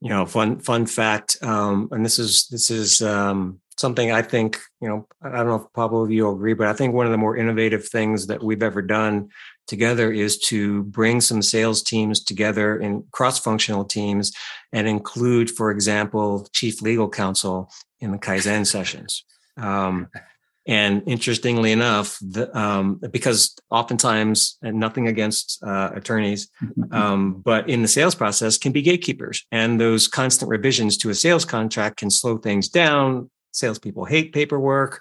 You know fun fun fact um and this is this is um something i think you know i don't know if pablo you agree but i think one of the more innovative things that we've ever done together is to bring some sales teams together in cross-functional teams and include, for example, chief legal counsel in the Kaizen sessions. Um, and interestingly enough, the, um, because oftentimes, and nothing against uh, attorneys, um, but in the sales process can be gatekeepers, and those constant revisions to a sales contract can slow things down. Salespeople hate paperwork.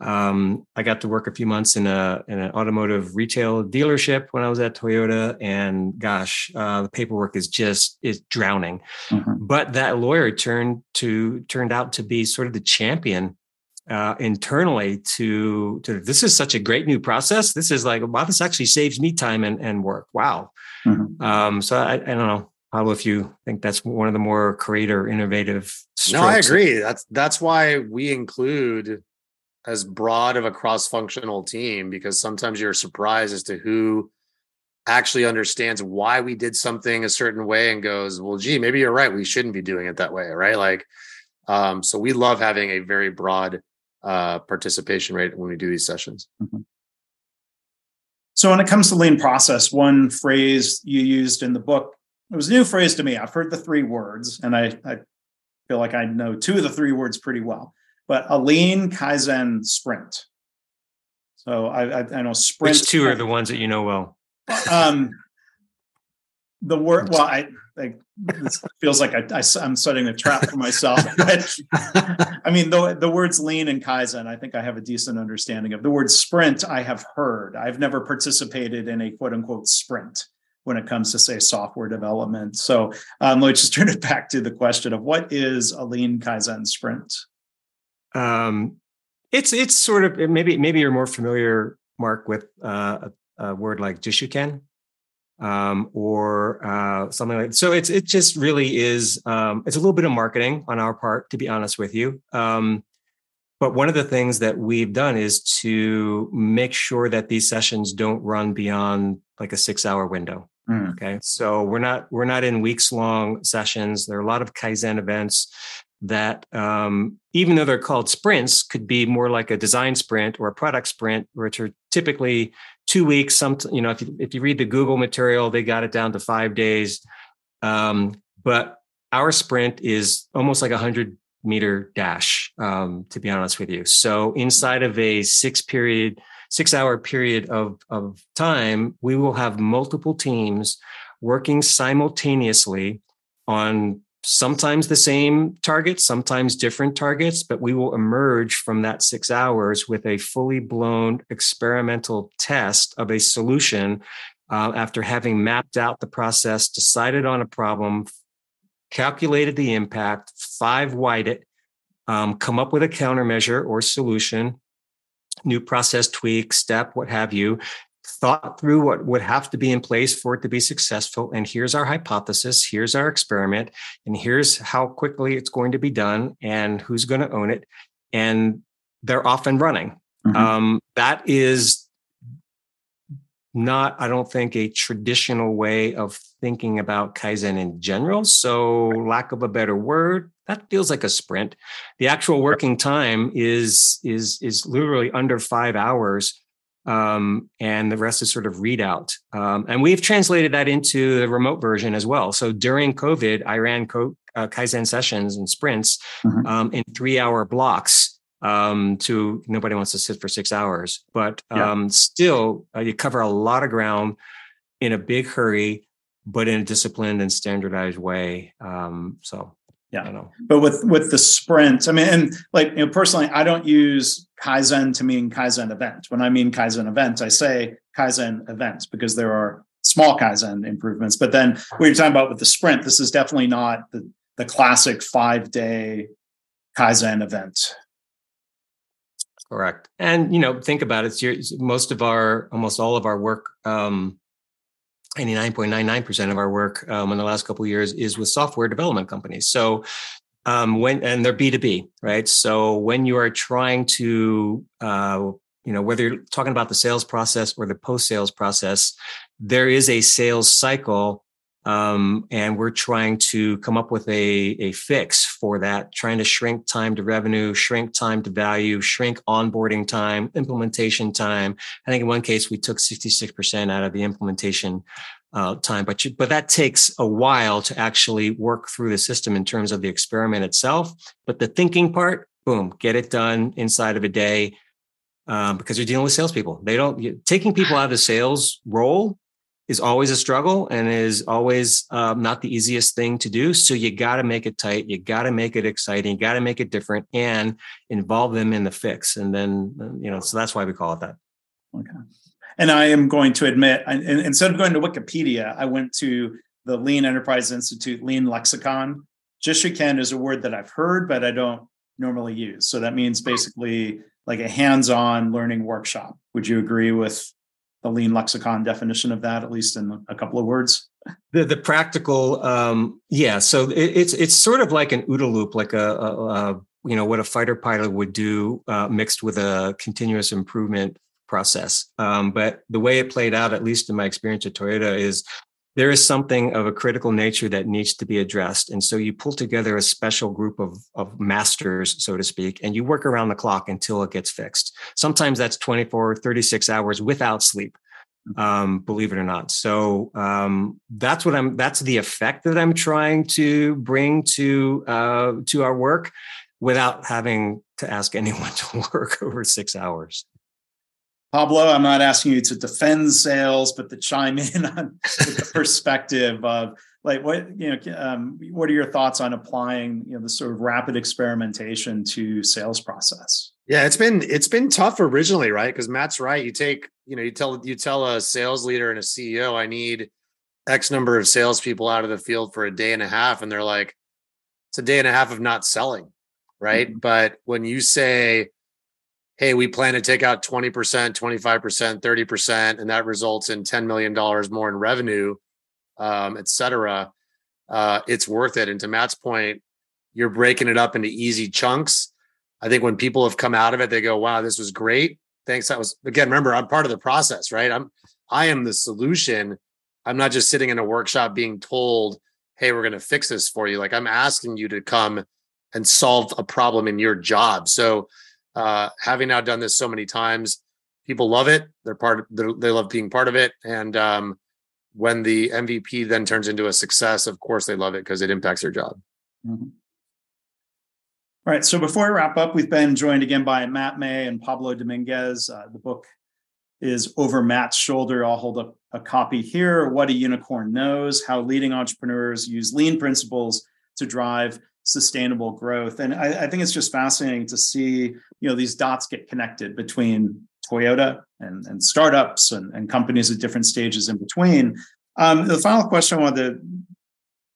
Um, I got to work a few months in a in an automotive retail dealership when I was at Toyota, and gosh, uh, the paperwork is just is drowning. Mm-hmm. But that lawyer turned to turned out to be sort of the champion uh, internally to to this is such a great new process. This is like wow, this actually saves me time and, and work. Wow. Mm-hmm. Um, so I, I don't know. How if you think that's one of the more creative, innovative. No, I agree. That's that's why we include as broad of a cross-functional team because sometimes you're surprised as to who actually understands why we did something a certain way and goes, well, gee, maybe you're right. We shouldn't be doing it that way, right? Like, um, so we love having a very broad uh, participation rate when we do these sessions. Mm-hmm. So when it comes to lean process, one phrase you used in the book, it was a new phrase to me. I've heard the three words, and I, I feel like I know two of the three words pretty well but a lean Kaizen sprint. So I, I, I know sprint. Which two are the ones that you know well? Um, the word. Well, I, I this feels like I, I, am setting a trap for myself. But I mean, the the words lean and Kaizen, I think I have a decent understanding of. The word sprint, I have heard. I've never participated in a quote unquote sprint when it comes to say software development. So um, let's just turn it back to the question of what is a lean Kaizen sprint? Um, it's it's sort of maybe maybe you're more familiar, Mark, with uh, a, a, word like Jishuken, um, or uh, something like. That. So it's it just really is. Um, it's a little bit of marketing on our part, to be honest with you. Um, but one of the things that we've done is to make sure that these sessions don't run beyond like a six hour window. Mm. Okay. So we're not, we're not in weeks long sessions. There are a lot of Kaizen events that um, even though they're called sprints, could be more like a design sprint or a product sprint, which are typically two weeks. Some, you know, if you, if you read the Google material, they got it down to five days. Um, but our sprint is almost like a hundred meter dash, um, to be honest with you. So inside of a six period, six hour period of, of time, we will have multiple teams working simultaneously on sometimes the same targets, sometimes different targets, but we will emerge from that six hours with a fully blown experimental test of a solution uh, after having mapped out the process, decided on a problem, calculated the impact, five wide it, um, come up with a countermeasure or solution, new process tweak, step, what have you, thought through what would have to be in place for it to be successful. And here's our hypothesis, here's our experiment, and here's how quickly it's going to be done and who's going to own it. And they're off and running. Mm-hmm. Um, that is not, I don't think, a traditional way of thinking about Kaizen in general. So, lack of a better word, that feels like a sprint. The actual working time is is is literally under five hours um, and the rest is sort of readout. Um, and we've translated that into the remote version as well. So during COVID, I ran co- uh, Kaizen sessions and sprints mm-hmm. um, in three hour blocks. Um, to nobody wants to sit for six hours, but yeah. Um, still, uh, you cover a lot of ground in a big hurry, but in a disciplined and standardized way. Um, so Yeah. I know. But with with the sprint, I mean, and like you know, personally, I don't use Kaizen to mean Kaizen event. When I mean Kaizen event, I say Kaizen events because there are small Kaizen improvements. But then what you're talking about with the sprint, this is definitely not the, the classic five day Kaizen event. Correct. And, you know, think about it. most of our, almost all of our work, um, 99.99% of our work um, in the last couple of years is with software development companies. So um, when, and they're B2B, right? So when you are trying to, uh, you know, whether you're talking about the sales process or the post sales process, there is a sales cycle um, and we're trying to come up with a, a fix for that, trying to shrink time to revenue, shrink time to value, shrink onboarding time, implementation time. I think in one case we took 66% out of the implementation uh, time, but you, but that takes a while to actually work through the system in terms of the experiment itself. But the thinking part, boom, get it done inside of a day. Um, because you're dealing with salespeople. They don't taking people out of the sales role is always a struggle and is always um, not the easiest thing to do. So you got to make it tight. You got to make it exciting. You got to make it different and involve them in the fix. And then, uh, you know, so that's why we call it that. Okay. And I am going to admit, I, instead of going to Wikipedia, I went to the Lean Enterprise Institute Lean Lexicon. Jishuken is a word that I've heard, but I don't normally use. So that means basically like a hands-on learning workshop. Would you agree with the lean lexicon definition of that, at least in a couple of words? The the practical, um, yeah. So it, it's it's sort of like an OODA loop, like a, a, a you know what a fighter pilot would do uh, mixed with a continuous improvement process. Um, but the way it played out, at least in my experience at Toyota, is there is something of a critical nature that needs to be addressed. And so you pull together a special group of, of masters, so to speak, and you work around the clock until it gets fixed. Sometimes that's 24, 36 hours without sleep. Mm-hmm. Um, believe it or not. So um, that's what I'm. That's the effect that I'm trying to bring to uh, to our work, without having to ask anyone to work over six hours. Pablo, I'm not asking you to defend sales, but to chime in on the perspective of like what you know. Um, what are your thoughts on applying you know the sort of rapid experimentation to sales process? Yeah, it's been it's been tough originally, right? Because Matt's right. You take you know you tell you tell a sales leader and a CEO, I need X number of salespeople out of the field for a day and a half, and they're like, it's a day and a half of not selling, right? Mm-hmm. But when you say hey, we plan to take out 20%, 25%, 30%, and that results in $10 million more in revenue, um, et cetera, uh, it's worth it. And to Matt's point, you're breaking it up into easy chunks. I think when people have come out of it, they go, wow, this was great. Thanks. That was again, remember, I'm part of the process, right? I'm I am the solution. I'm not just sitting in a workshop being told, hey, we're going to fix this for you. Like I'm asking you to come and solve a problem in your job. So uh, having now done this so many times, people love it. They're part. Of, they're, they love being part of it. And um, when the MVP then turns into a success, of course they love it because it impacts their job. Mm-hmm. All right. So before we wrap up, we've been joined again by Matt May and Pablo Dominguez. Uh, the book is over Matt's shoulder. I'll hold up a copy here. What a Unicorn Knows: How Leading Entrepreneurs Use Lean Principles to Drive sustainable growth. And I, I, think it's just fascinating to see, you know, these dots get connected between Toyota and, and startups and, and companies at different stages in between. Um, the final question I wanted to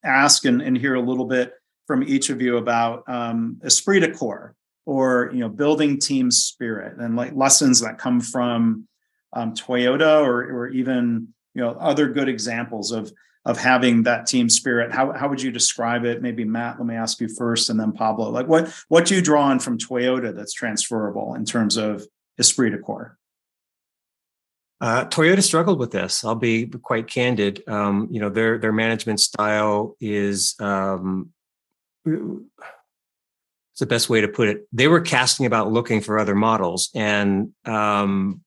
ask and, and, hear a little bit from each of you about um, esprit de corps or you know building team spirit and like lessons that come from um, Toyota or, or even you know other good examples of of having that team spirit how, how would you describe it maybe matt let me ask you first and then pablo like what what do you draw on from toyota that's transferable in terms of esprit de corps uh, Toyota struggled with this. I'll be quite candid. Um, you know, their their management style is um, it's the best way to put it. They were casting about looking for other models, and um,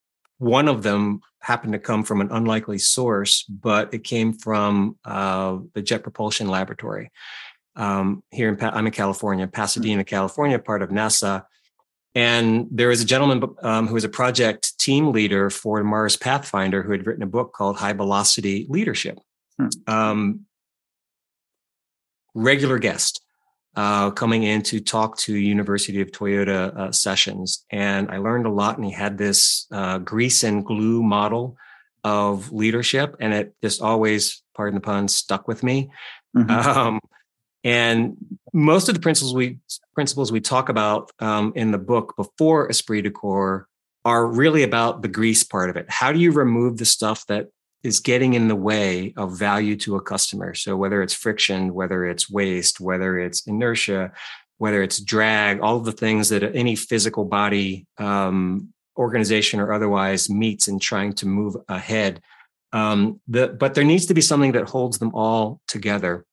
one of them happened to come from an unlikely source, but it came from uh, the Jet Propulsion Laboratory um, here in I'm in California, Pasadena, California, part of NASA. And there was a gentleman um, who was a project team leader for Mars Pathfinder who had written a book called High Velocity Leadership. Hmm. Um, regular guest. Uh, coming in to talk to University of Toyota uh, sessions, and I learned a lot. And he had this uh, grease and glue model of leadership, and it just always, pardon the pun, stuck with me. Mm-hmm. Um, and most of the principles we principles we talk about um, in the book before Esprit de Corps are really about the grease part of it. How do you remove the stuff that is getting in the way of value to a customer? So whether it's friction, whether it's waste, whether it's inertia, whether it's drag, all of the things that any physical body um, organization or otherwise meets in trying to move ahead. Um, the, but there needs to be something that holds them all together.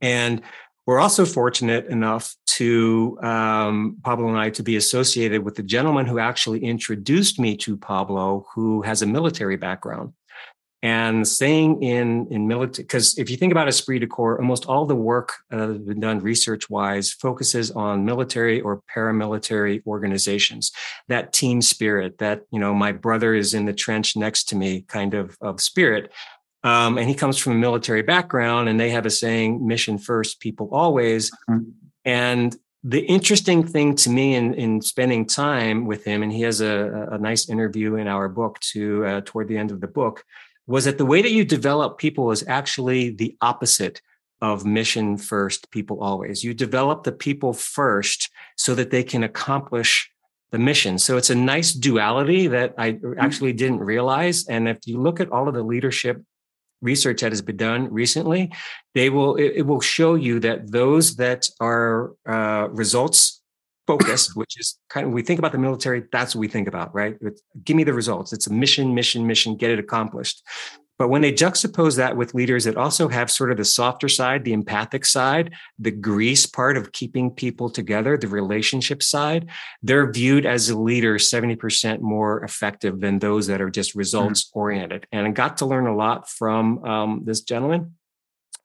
And we're also fortunate enough to um, Pablo and I to be associated with the gentleman who actually introduced me to Pablo, who has a military background. And staying in in military, because if you think about esprit de corps, almost all the work uh, that's been done research wise focuses on military or paramilitary organizations. That team spirit, that you know, my brother is in the trench next to me, kind of of spirit. Um, and he comes from a military background, and they have a saying, mission first, people always. Mm-hmm. And the interesting thing to me in, in spending time with him, and he has a, a nice interview in our book to uh, toward the end of the book, was that the way that you develop people is actually the opposite of mission first, people always. You develop the people first so that they can accomplish the mission. So it's a nice duality that I mm-hmm. actually didn't realize. And if you look at all of the leadership research that has been done recently, they will it, it will show you that those that are uh, results focused, which is kind of we think about the military, that's what we think about, right? It's, give me the results. It's a mission, mission, mission, get it accomplished. But when they juxtapose that with leaders that also have sort of the softer side, the empathic side, the grease part of keeping people together, the relationship side, they're viewed as a leader 70% more effective than those that are just results oriented. And I got to learn a lot from um, this gentleman.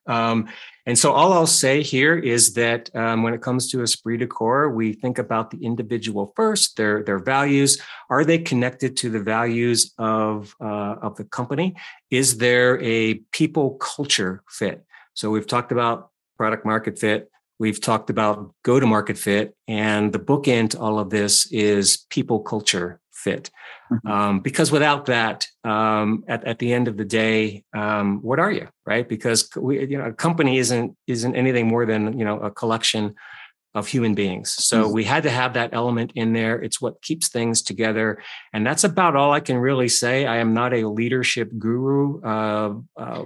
Um, and so all I'll say here is that um, when it comes to esprit de corps, we think about the individual first, their their values. Are they connected to the values of uh, of the company? Is there a people culture fit? So we've talked about product market fit. We've talked about go to market fit, and the bookend to all of this is people culture fit. Mm-hmm. Um, because without that, um, at, at the end of the day, um, what are you, right? Because we, you know, a company isn't isn't anything more than you know a collection of human beings. So mm-hmm. we had to have that element in there. It's what keeps things together, and that's about all I can really say. I am not a leadership guru. Uh, uh,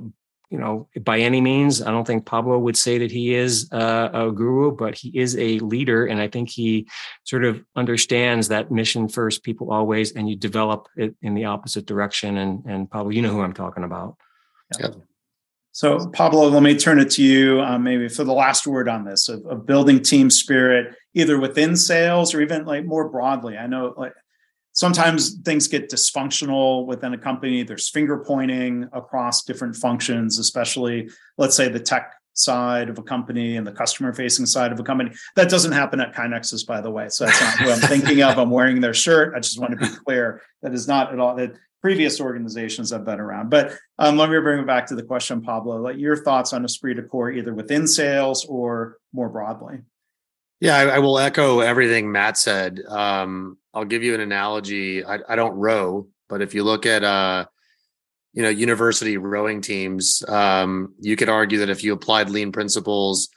you know, by any means. I don't think Pablo would say that he is uh, a guru, but he is a leader. And I think he sort of understands that mission first, people always, and you develop it in the opposite direction. And, and Pablo, you know who I'm talking about. Yeah. So, Pablo, let me turn it to you, um, maybe for the last word on this of, of building team spirit, either within sales or even like more broadly. I know, like sometimes things get dysfunctional within a company. There's finger pointing across different functions, especially, let's say, the tech side of a company and the customer facing side of a company. That doesn't happen at KaiNexus, by the way. So that's not who I'm thinking of. I'm wearing their shirt. I just want to be clear. That is not at all that previous organizations have been around. But um, let me bring it back to the question, Pablo. Like your thoughts on esprit de corps, either within sales or more broadly. Yeah, I, I, will echo everything Matt said. Um, I'll give you an analogy. I, I, don't row, but if you look at uh, you know university rowing teams, um, you could argue that if you applied lean principles,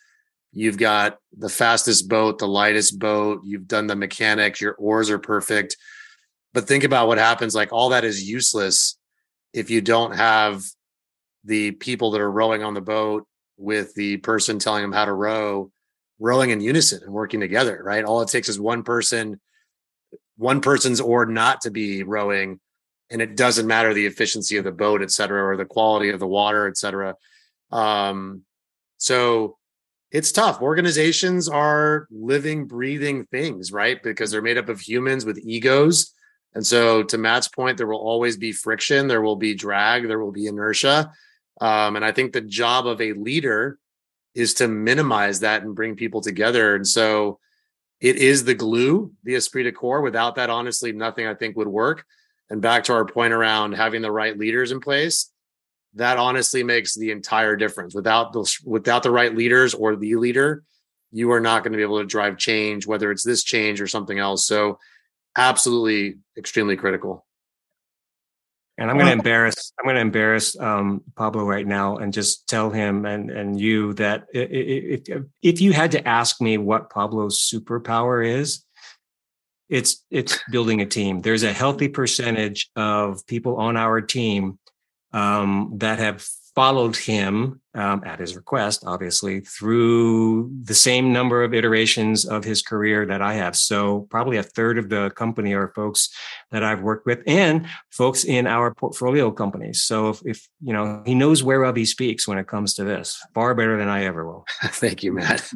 you've got the fastest boat, the lightest boat. You've done the mechanics. Your oars are perfect. But think about what happens. Like all that is useless if you don't have the people that are rowing on the boat with the person telling them how to row rowing in unison and working together, right? All it takes is one person, one person's oar not to be rowing, and it doesn't matter the efficiency of the boat, et cetera, or the quality of the water, et cetera. Um, so it's tough. Organizations are living, breathing things, right? Because they're made up of humans with egos. And so, to Matt's point, there will always be friction, there will be drag, there will be inertia. Um, and I think the job of a leader is to minimize that and bring people together. And so it is the glue, the esprit de corps. Without that, honestly, nothing I think would work. And back to our point around having the right leaders in place, that honestly makes the entire difference. Without those, without the right leaders or the leader, you are not going to be able to drive change, whether it's this change or something else. So, absolutely, extremely critical. And I'm going to embarrass I'm going to embarrass um, Pablo right now and just tell him and and you that if if you had to ask me what Pablo's superpower is, it's it's building a team. There's a healthy percentage of people on our team um, that have followed him um, at his request, obviously, through the same number of iterations of his career that I have. So probably a third of the company are folks that I've worked with and folks in our portfolio companies. So if, if you know, he knows whereof he speaks when it comes to this, far better than I ever will. Thank you, Matt.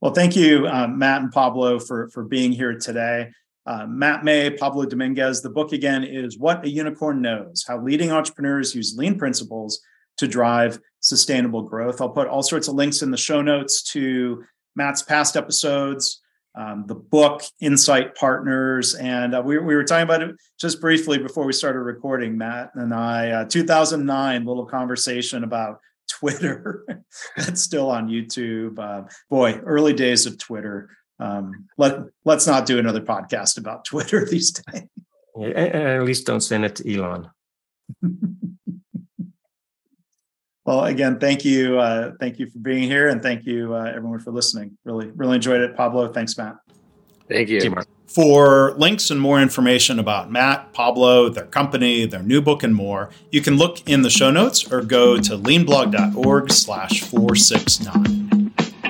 well, thank you, uh, Matt and Pablo, for for being here today. Uh, Matt May, Pablo Dominguez. The book again is What a Unicorn Knows How Leading Entrepreneurs Use Lean Principles to Drive Sustainable Growth. I'll put all sorts of links in the show notes to Matt's past episodes, um, the book, Insight Partners. And uh, we, we were talking about it just briefly before we started recording, Matt and I. Uh, 2009, little conversation about Twitter. That's still on YouTube. Uh, boy, early days of Twitter um, let let's not do another podcast about Twitter these days. Yeah, at least don't send it to Elon. well, again, thank you, uh, thank you for being here, and thank you uh, everyone for listening. Really, really enjoyed it, Pablo. Thanks, Matt. Thank you. For links and more information about Matt, Pablo, their company, their new book, and more, you can look in the show notes or go to leanblog.org slash 469.